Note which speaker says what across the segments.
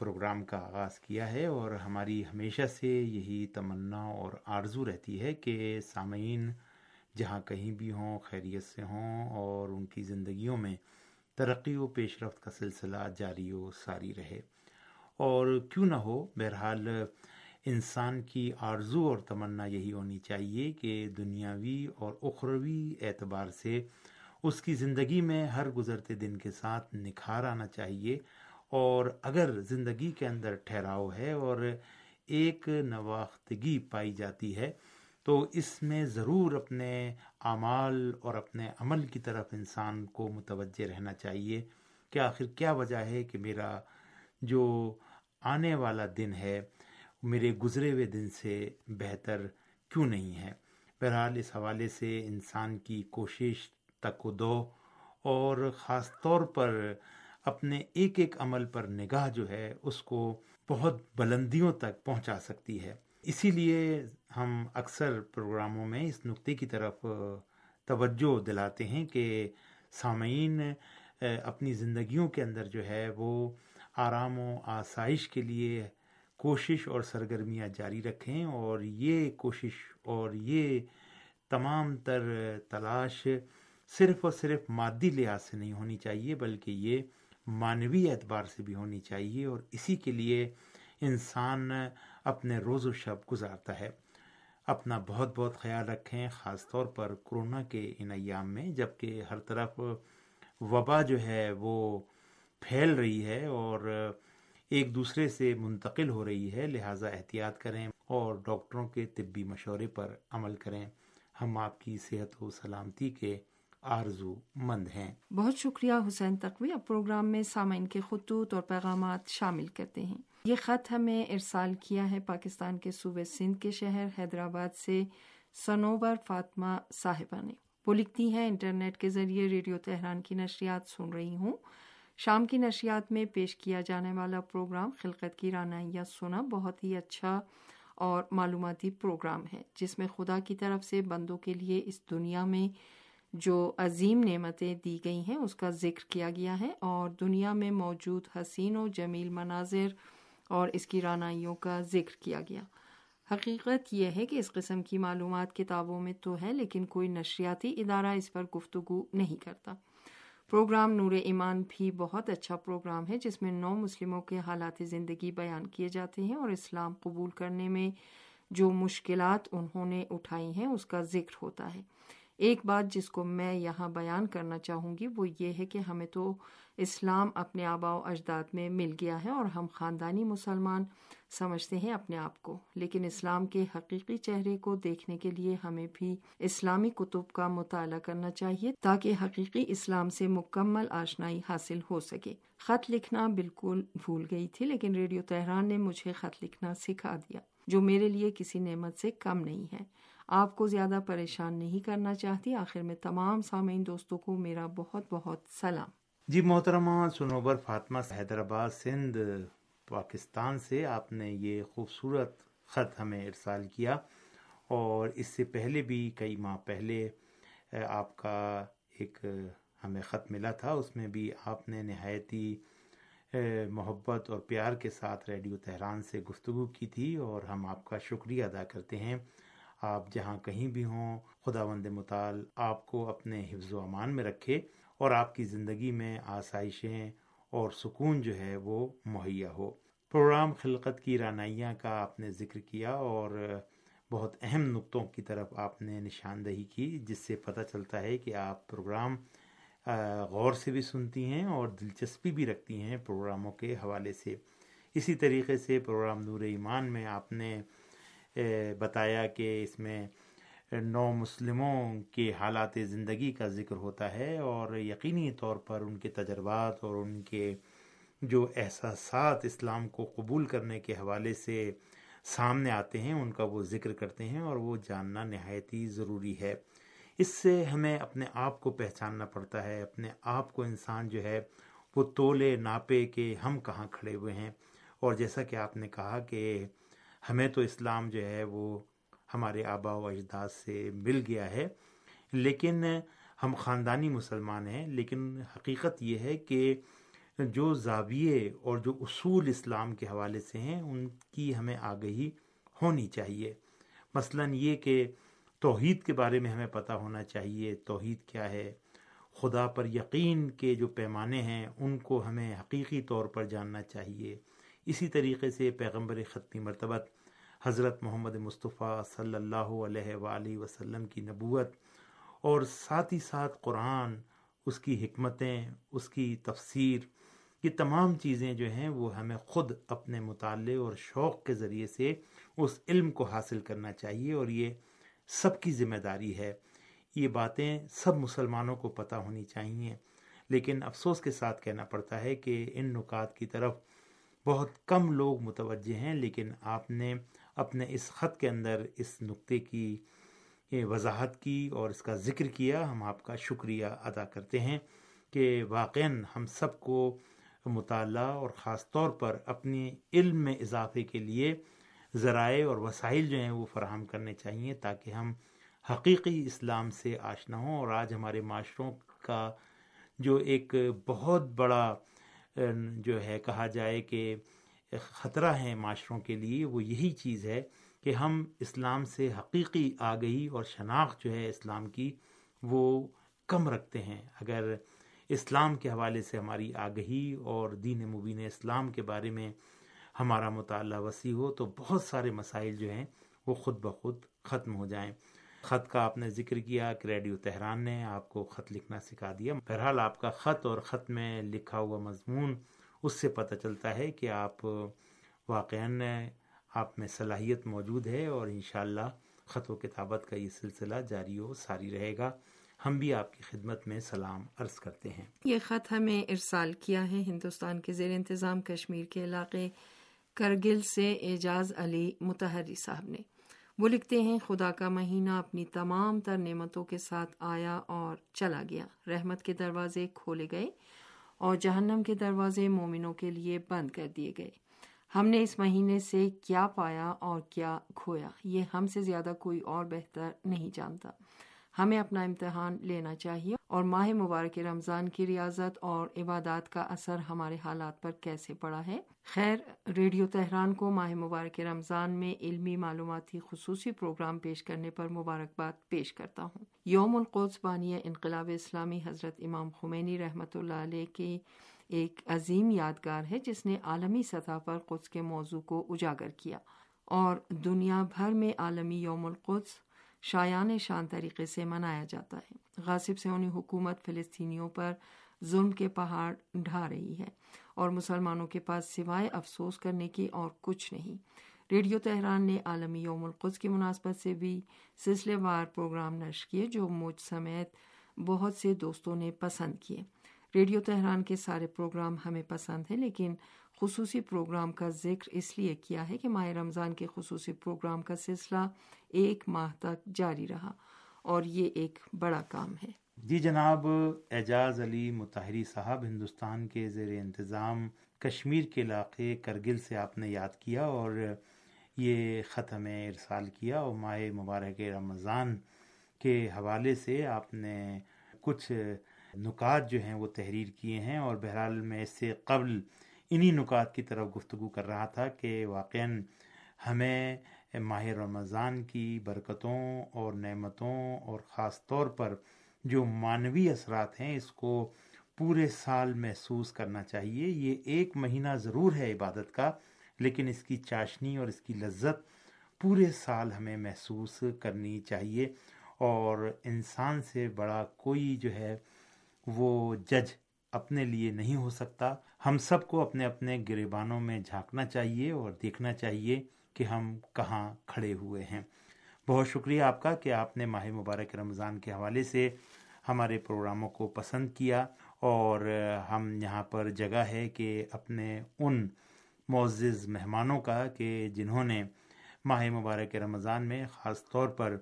Speaker 1: Programme کا آغاز کیا ہے اور ہماری ہمیشہ سے یہی تمنا اور آرزو رہتی ہے کہ سامعین جہاں کہیں بھی ہوں، خیریت سے ہوں اور ان کی زندگیوں میں ترقی و پیش رفت کا سلسلہ جاری و ساری رہے۔ اور کیوں نہ ہو، بہرحال انسان کی آرزو اور تمنا یہی ہونی چاہیے کہ دنیاوی اور اخروی اعتبار سے اس کی زندگی میں ہر گزرتے دن کے ساتھ نکھار آنا چاہیے۔ اور اگر زندگی کے اندر ٹھہراؤ ہے اور ایک نواختگی پائی جاتی ہے، تو اس میں ضرور اپنے اعمال اور اپنے عمل کی طرف انسان کو متوجہ رہنا چاہیے کہ آخر کیا وجہ ہے کہ میرا جو آنے والا دن ہے، میرے گزرے ہوئے دن سے بہتر کیوں نہیں ہے؟ بہرحال، اس حوالے سے انسان کی کوشش تک و دو اور خاص طور پر اپنے ایک ایک عمل پر نگاہ جو ہے، اس کو بہت بلندیوں تک پہنچا سکتی ہے۔ اسی لیے ہم اکثر پروگراموں میں اس نقطے کی طرف توجہ دلاتے ہیں کہ سامعین اپنی زندگیوں کے اندر جو ہے، وہ آرام و آسائش کے لیے کوشش اور سرگرمیاں جاری رکھیں اور یہ کوشش اور یہ تمام تر تلاش صرف اور صرف مادی لحاظ سے نہیں ہونی چاہیے، بلکہ یہ معنوی اعتبار سے بھی ہونی چاہیے اور اسی کے لیے انسان اپنے روز و شب گزارتا ہے۔ اپنا بہت بہت خیال رکھیں، خاص طور پر کرونا کے ان ایام میں جبکہ ہر طرف وبا جو ہے وہ پھیل رہی ہے اور ایک دوسرے سے منتقل ہو رہی ہے۔ لہٰذا احتیاط کریں اور ڈاکٹروں کے طبی مشورے پر عمل کریں۔ ہم آپ کی صحت و سلامتی کے آرزو مند ہیں۔
Speaker 2: بہت شکریہ حسین تقوی، اب پروگرام میں سامعین کے خطوط اور پیغامات شامل کرتے ہیں۔ یہ خط ہمیں ارسال کیا ہے پاکستان کے صوبے سندھ کے شہر حیدرآباد سے سنوبر فاطمہ صاحبہ نے۔ وہ لکھتی ہیں، انٹرنیٹ کے ذریعے ریڈیو تہران کی نشریات سن رہی ہوں۔ شام کی نشریات میں پیش کیا جانے والا پروگرام خلقت کی رانائیاں سنا بہت ہی اچھا اور معلوماتی پروگرام ہے، جس میں خدا کی طرف سے بندوں کے لیے اس دنیا میں جو عظیم نعمتیں دی گئی ہیں، اس کا ذکر کیا گیا ہے۔ اور دنیا میں موجود حسین و جمیل مناظر اور اس کی رانائیوں کا ذکر کیا گیا۔ حقیقت یہ ہے کہ اس قسم کی معلومات کتابوں میں تو ہے، لیکن کوئی نشریاتی ادارہ اس پر گفتگو نہیں کرتا۔ پروگرام نور ایمان بھی بہت اچھا پروگرام ہے، جس میں نو مسلموں کے حالات زندگی بیان کیے جاتے ہیں اور اسلام قبول کرنے میں جو مشکلات انہوں نے اٹھائی ہیں، اس کا ذکر ہوتا ہے۔ ایک بات جس کو میں یہاں بیان کرنا چاہوں گی، وہ یہ ہے کہ ہمیں تو اسلام اپنے آبا و اجداد میں مل گیا ہے اور ہم خاندانی مسلمان سمجھتے ہیں اپنے آپ کو۔ لیکن اسلام کے حقیقی چہرے کو دیکھنے کے لیے ہمیں بھی اسلامی کتب کا مطالعہ کرنا چاہیے تاکہ حقیقی اسلام سے مکمل آشنائی حاصل ہو سکے۔ خط لکھنا بالکل بھول گئی تھی، لیکن ریڈیو تہران نے مجھے خط لکھنا سکھا دیا، جو میرے لیے کسی نعمت سے کم نہیں ہے۔ آپ کو زیادہ پریشان نہیں کرنا چاہتی۔ آخر میں تمام سامعین دوستوں کو میرا بہت بہت سلام۔
Speaker 1: جی محترمہ سنوبر فاطمہ، حیدرآباد سندھ، پاکستان سے آپ نے یہ خوبصورت خط ہمیں ارسال کیا۔ اور اس سے پہلے بھی کئی ماہ پہلے آپ کا ایک ہمیں خط ملا تھا۔ اس میں بھی آپ نے نہایتی محبت اور پیار کے ساتھ ریڈیو تہران سے گفتگو کی تھی۔ اور ہم آپ کا شکریہ ادا کرتے ہیں۔ آپ جہاں کہیں بھی ہوں خدا وند مطال آپ کو اپنے حفظ و امان میں رکھے اور آپ کی زندگی میں آسائشیں اور سکون جو ہے وہ مہیا ہو۔ پروگرام خلقت کی رانائیاں کا آپ نے ذکر کیا اور بہت اہم نقطوں کی طرف آپ نے نشاندہی کی، جس سے پتہ چلتا ہے کہ آپ پروگرام غور سے بھی سنتی ہیں اور دلچسپی بھی رکھتی ہیں پروگراموں کے حوالے سے۔ اسی طریقے سے پروگرام نور ایمان میں آپ نے بتایا کہ اس میں نو مسلموں کے حالات زندگی کا ذکر ہوتا ہے اور یقینی طور پر ان کے تجربات اور ان کے جو احساسات اسلام کو قبول کرنے کے حوالے سے سامنے آتے ہیں، ان کا وہ ذکر کرتے ہیں اور وہ جاننا نہایت ہی ضروری ہے۔ اس سے ہمیں اپنے آپ کو پہچاننا پڑتا ہے، اپنے آپ کو انسان جو ہے وہ تولے ناپے کہ ہم کہاں کھڑے ہوئے ہیں۔ اور جیسا کہ آپ نے کہا کہ ہمیں تو اسلام جو ہے وہ ہمارے آبا و اجداد سے مل گیا ہے، لیکن ہم خاندانی مسلمان ہیں، لیکن حقیقت یہ ہے کہ جو زاویے اور جو اصول اسلام کے حوالے سے ہیں، ان کی ہمیں آگہی ہونی چاہیے۔ مثلا یہ کہ توحید کے بارے میں ہمیں پتہ ہونا چاہیے، توحید کیا ہے؟ خدا پر یقین کے جو پیمانے ہیں، ان کو ہمیں حقیقی طور پر جاننا چاہیے۔ اسی طریقے سے پیغمبر ختمی مرتبت حضرت محمد مصطفیٰ صلی اللہ علیہ وآلہ وسلم کی نبوت اور ساتھ ہی ساتھ قرآن، اس کی حکمتیں، اس کی تفسیر، یہ تمام چیزیں جو ہیں وہ ہمیں خود اپنے مطالعے اور شوق کے ذریعے سے اس علم کو حاصل کرنا چاہیے اور یہ سب کی ذمہ داری ہے۔ یہ باتیں سب مسلمانوں کو پتہ ہونی چاہیے، لیکن افسوس کے ساتھ کہنا پڑتا ہے کہ ان نکات کی طرف بہت کم لوگ متوجہ ہیں، لیکن آپ نے اپنے اس خط کے اندر اس نقطے کی وضاحت کی اور اس کا ذکر کیا۔ ہم آپ کا شکریہ ادا کرتے ہیں کہ واقع ہم سب کو مطالعہ اور خاص طور پر اپنی علم میں اضافے کے لیے ذرائع اور وسائل جو ہیں وہ فراہم کرنے چاہیے تاکہ ہم حقیقی اسلام سے آشنا ہوں۔ اور آج ہمارے معاشروں کا جو ایک بہت بڑا جو ہے، کہا جائے کہ خطرہ ہے معاشروں کے لیے، وہ یہی چیز ہے کہ ہم اسلام سے حقیقی آگہی اور شناخت جو ہے اسلام کی، وہ کم رکھتے ہیں۔ اگر اسلام کے حوالے سے ہماری آگہی اور دین مبین اسلام کے بارے میں ہمارا مطالعہ وسیع ہو، تو بہت سارے مسائل جو ہیں، وہ خود بخود ختم ہو جائیں۔ خط کا آپ نے ذکر کیا کہ ریڈیو تہران نے آپ کو خط لکھنا سکھا دیا۔ بہرحال آپ کا خط اور خط میں لکھا ہوا مضمون اس سے پتہ چلتا ہے کہ آپ واقع آپ میں صلاحیت موجود ہے اور انشاءاللہ خط و کتابت کا یہ سلسلہ جاری و ساری رہے گا۔ ہم بھی آپ کی خدمت میں سلام عرض کرتے ہیں۔
Speaker 2: یہ خط ہمیں ارسال کیا ہے ہندوستان کے زیر انتظام کشمیر کے علاقے کرگل سے اعجاز علی متحری صاحب نے۔ وہ لکھتے ہیں، خدا کا مہینہ اپنی تمام تر نعمتوں کے ساتھ آیا اور چلا گیا۔ رحمت کے دروازے کھولے گئے اور جہنم کے دروازے مومنوں کے لیے بند کر دیے گئے۔ ہم نے اس مہینے سے کیا پایا اور کیا کھویا؟ یہ ہم سے زیادہ کوئی اور بہتر نہیں جانتا۔ ہمیں اپنا امتحان لینا چاہیے اور ماہ مبارک رمضان کی ریاضت اور عبادات کا اثر ہمارے حالات پر کیسے پڑا ہے؟ خیر، ریڈیو تہران کو ماہ مبارک رمضان میں علمی معلوماتی خصوصی پروگرام پیش کرنے پر مبارکباد پیش کرتا ہوں۔ یوم القدس بانی انقلاب اسلامی حضرت امام خمینی رحمۃ اللہ علیہ کی ایک عظیم یادگار ہے، جس نے عالمی سطح پر قدس کے موضوع کو اجاگر کیا اور دنیا بھر میں عالمی یوم القدس شایان شان طریقے سے منایا جاتا ہے۔ غاصب سے انہیں حکومت فلسطینیوں پر ظلم کے پہاڑ ڈھا رہی ہے اور مسلمانوں کے پاس سوائے افسوس کرنے کی اور کچھ نہیں۔ ریڈیو تہران نے عالمی یوم القدس کی مناسبت سے بھی سلسلے وار پروگرام نشر کیے، جو مجھ سمیت بہت سے دوستوں نے پسند کیے۔ ریڈیو تہران کے سارے پروگرام ہمیں پسند ہیں، لیکن خصوصی پروگرام کا ذکر اس لیے کیا ہے کہ ماہ رمضان کے خصوصی پروگرام کا سلسلہ ایک ماہ تک جاری رہا اور یہ ایک بڑا کام ہے۔
Speaker 1: جی جناب، اعجاز علی متحری صاحب ہندوستان کے زیر انتظام کشمیر کے علاقے کرگل سے آپ نے یاد کیا اور یہ خط ہمیں ارسال کیا اور ماہ مبارک رمضان کے حوالے سے آپ نے کچھ نکات جو ہیں وہ تحریر کیے ہیں اور بہرحال میں اس سے قبل انہی نکات کی طرف گفتگو کر رہا تھا کہ واقع ہمیں ماہ رمضان کی برکتوں اور نعمتوں اور خاص طور پر جو معنوی اثرات ہیں، اس کو پورے سال محسوس کرنا چاہیے۔ یہ ایک مہینہ ضرور ہے عبادت کا، لیکن اس کی چاشنی اور اس کی لذت پورے سال ہمیں محسوس کرنی چاہیے۔ اور انسان سے بڑا کوئی جو ہے، وہ جج اپنے لیے نہیں ہو سکتا۔ ہم سب کو اپنے اپنے گریبانوں میں جھانکنا چاہیے اور دیکھنا چاہیے۔ کہ ہم کہاں کھڑے ہوئے ہیں۔ بہت شکریہ آپ کا کہ آپ نے ماہ مبارک رمضان کے حوالے سے ہمارے پروگراموں کو پسند کیا اور ہم یہاں پر جگہ ہے کہ اپنے ان معزز مہمانوں کا کہ جنہوں نے ماہ مبارک رمضان میں خاص طور پر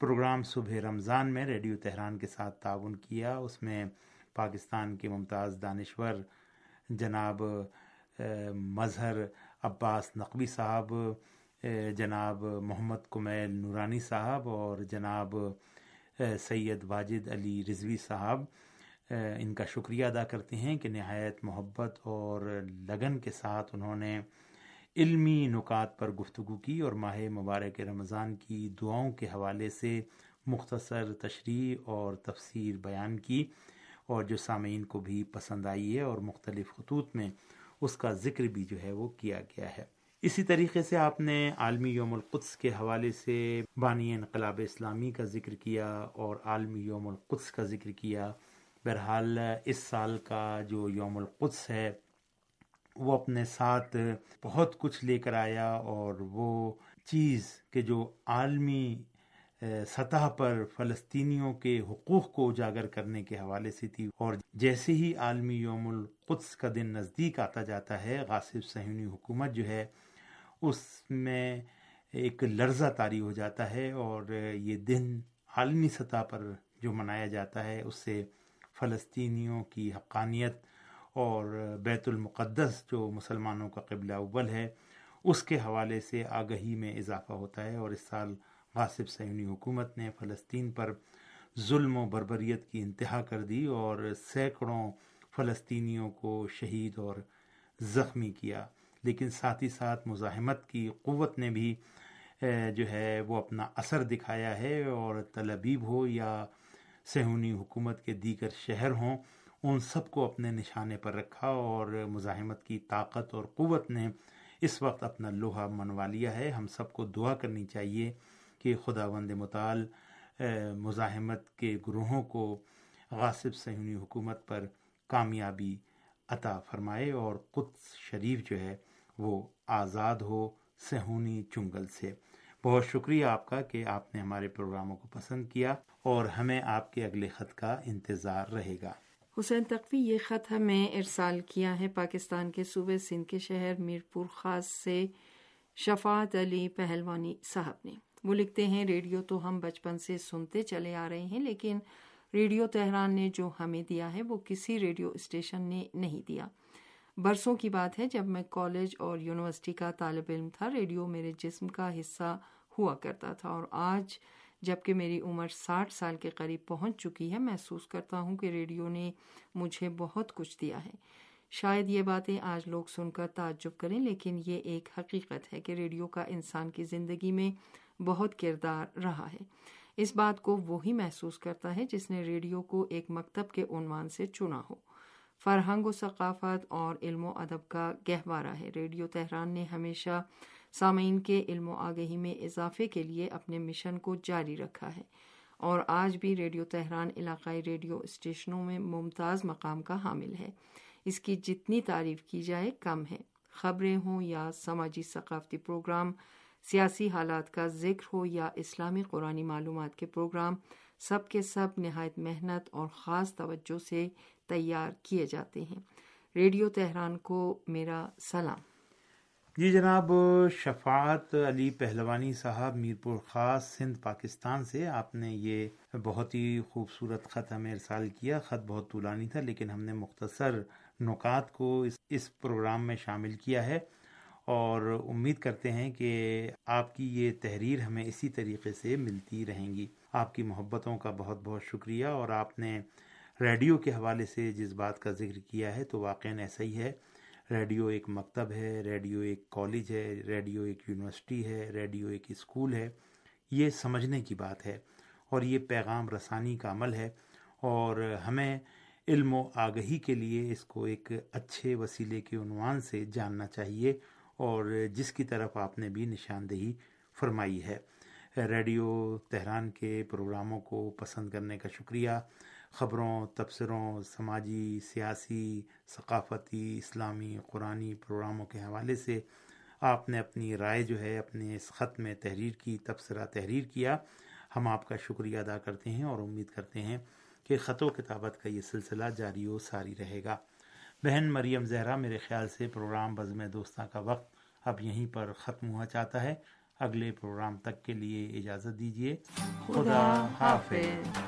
Speaker 1: پروگرام صبح رمضان میں ریڈیو تہران کے ساتھ تعاون کیا، اس میں پاکستان کے ممتاز دانشور، جناب مظہر عباس نقوی صاحب جناب محمد کمیل نورانی صاحب اور جناب سید واجد علی رضوی صاحب ان کا شکریہ ادا کرتے ہیں کہ نہایت محبت اور لگن کے ساتھ انہوں نے علمی نکات پر گفتگو کی اور ماہ مبارک رمضان کی دعاؤں کے حوالے سے مختصر تشریح اور تفسیر بیان کی اور جو سامعین کو بھی پسند آئی ہے اور مختلف خطوط میں اس کا ذکر بھی جو ہے وہ کیا گیا ہے۔ اسی طریقے سے آپ نے عالمی یوم القدس کے حوالے سے بانی انقلاب اسلامی کا ذکر کیا اور عالمی یوم القدس کا ذکر کیا۔ بہرحال اس سال کا جو یوم القدس ہے، وہ اپنے ساتھ بہت کچھ لے کر آیا اور وہ چیز کہ جو عالمی سطح پر فلسطینیوں کے حقوق کو اجاگر کرنے کے حوالے سے تھی۔ اور جیسے ہی عالمی یوم القدس کا دن نزدیک آتا جاتا ہے، غاصب سہونی حکومت جو ہے، اس میں ایک لرزہ طاری ہو جاتا ہے اور یہ دن عالمی سطح پر جو منایا جاتا ہے، اس سے فلسطینیوں کی حقانیت اور بیت المقدس جو مسلمانوں کا قبلہ اول ہے، اس کے حوالے سے آگہی میں اضافہ ہوتا ہے۔ اور اس سال غاصب سیونی حکومت نے فلسطین پر ظلم و بربریت کی انتہا کر دی اور سینکڑوں فلسطینیوں کو شہید اور زخمی کیا۔ لیکن ساتھ ہی ساتھ مزاحمت کی قوت نے بھی جو ہے، وہ اپنا اثر دکھایا ہے اور تلبیب ہو یا سہونی حکومت کے دیگر شہر ہوں، ان سب کو اپنے نشانے پر رکھا اور مزاحمت کی طاقت اور قوت نے اس وقت اپنا لوہا منوا لیا ہے۔ ہم سب کو دعا کرنی چاہیے کہ خدا وند مطال مزاحمت کے گروہوں کو غاصب سہونی حکومت پر کامیابی عطا فرمائے اور قدس شریف جو ہے وہ آزاد ہو سہونی چنگل سے۔ بہت شکریہ آپ کا کہ آپ نے ہمارے پروگراموں کو پسند کیا اور ہمیں آپ کے اگلے خط کا انتظار رہے گا۔
Speaker 2: حسین تقوی، یہ خط ہمیں ارسال کیا ہے پاکستان کے صوبے سندھ کے شہر میر پور خاص سے شفاعت علی پہلوانی صاحب نے۔ وہ لکھتے ہیں، ریڈیو تو ہم بچپن سے سنتے چلے آ رہے ہیں، لیکن ریڈیو تہران نے جو ہمیں دیا ہے، وہ کسی ریڈیو اسٹیشن نے نہیں دیا۔ برسوں کی بات ہے، جب میں کالج اور یونیورسٹی کا طالب علم تھا، ریڈیو میرے جسم کا حصہ ہوا کرتا تھا، اور آج جبکہ میری عمر ساٹھ سال کے قریب پہنچ چکی ہے، محسوس کرتا ہوں کہ ریڈیو نے مجھے بہت کچھ دیا ہے۔ شاید یہ باتیں آج لوگ سن کر تعجب کریں، لیکن یہ ایک حقیقت ہے کہ ریڈیو کا انسان کی زندگی میں بہت کردار رہا ہے۔ اس بات کو وہی محسوس کرتا ہے جس نے ریڈیو کو ایک مکتب کے عنوان سے چنا ہو۔ فرہنگ و ثقافت اور علم و ادب کا گہوارہ ہے۔ ریڈیو تہران نے ہمیشہ سامعین کے علم و آگہی میں اضافے کے لیے اپنے مشن کو جاری رکھا ہے اور آج بھی ریڈیو تہران علاقائی ریڈیو اسٹیشنوں میں ممتاز مقام کا حامل ہے۔ اس کی جتنی تعریف کی جائے کم ہے۔ خبریں ہوں یا سماجی ثقافتی پروگرام سیاسی حالات کا ذکر ہو یا اسلامی قرآن معلومات کے پروگرام، سب کے سب نہایت محنت اور خاص توجہ سے تیار کیے جاتے ہیں۔ ریڈیو تہران کو میرا سلام۔
Speaker 1: جی جناب، شفاعت علی پہلوانی صاحب میرپور خاص سندھ، پاکستان سے آپ نے یہ بہت ہی خوبصورت خط ہمیں ارسال کیا۔ خط بہت طولانی تھا، لیکن ہم نے مختصر نکات کو اس اس پروگرام میں شامل کیا ہے۔ اور امید کرتے ہیں کہ آپ کی یہ تحریر ہمیں اسی طریقے سے ملتی رہیں گی۔ آپ کی محبتوں کا بہت بہت شکریہ۔ اور آپ نے ریڈیو کے حوالے سے جس بات کا ذکر کیا ہے تو واقع ایسا ہی ہے۔ ریڈیو ایک مکتب ہے، ریڈیو ایک کالج ہے، ریڈیو ایک یونیورسٹی ہے، ریڈیو ایک اسکول ہے۔ یہ سمجھنے کی بات ہے اور یہ پیغام رسانی کا عمل ہے۔ اور ہمیں علم و آگہی کے لیے اس کو ایک اچھے وسیلے کے عنوان سے جاننا چاہیے۔ اور جس کی طرف آپ نے بھی نشاندہی فرمائی ہے۔ ریڈیو تہران کے پروگراموں کو پسند کرنے کا شکریہ۔ خبروں، تبصروں، سماجی، سیاسی، ثقافتی، اسلامی، قرآنی پروگراموں کے حوالے سے آپ نے اپنی رائے جو ہے اپنے اس خط میں تحریر کی، تبصرہ تحریر کیا۔ ہم آپ کا شکریہ ادا کرتے ہیں اور امید کرتے ہیں کہ خط و کتابت کا یہ سلسلہ جاری و ساری رہے گا۔ بہن مریم زہرا میرے خیال سے پروگرام بزم دوستہ کا وقت اب یہیں پر ختم ہوا چاہتا ہے۔ اگلے پروگرام تک کے لیے اجازت دیجیے
Speaker 2: خدا حافظ۔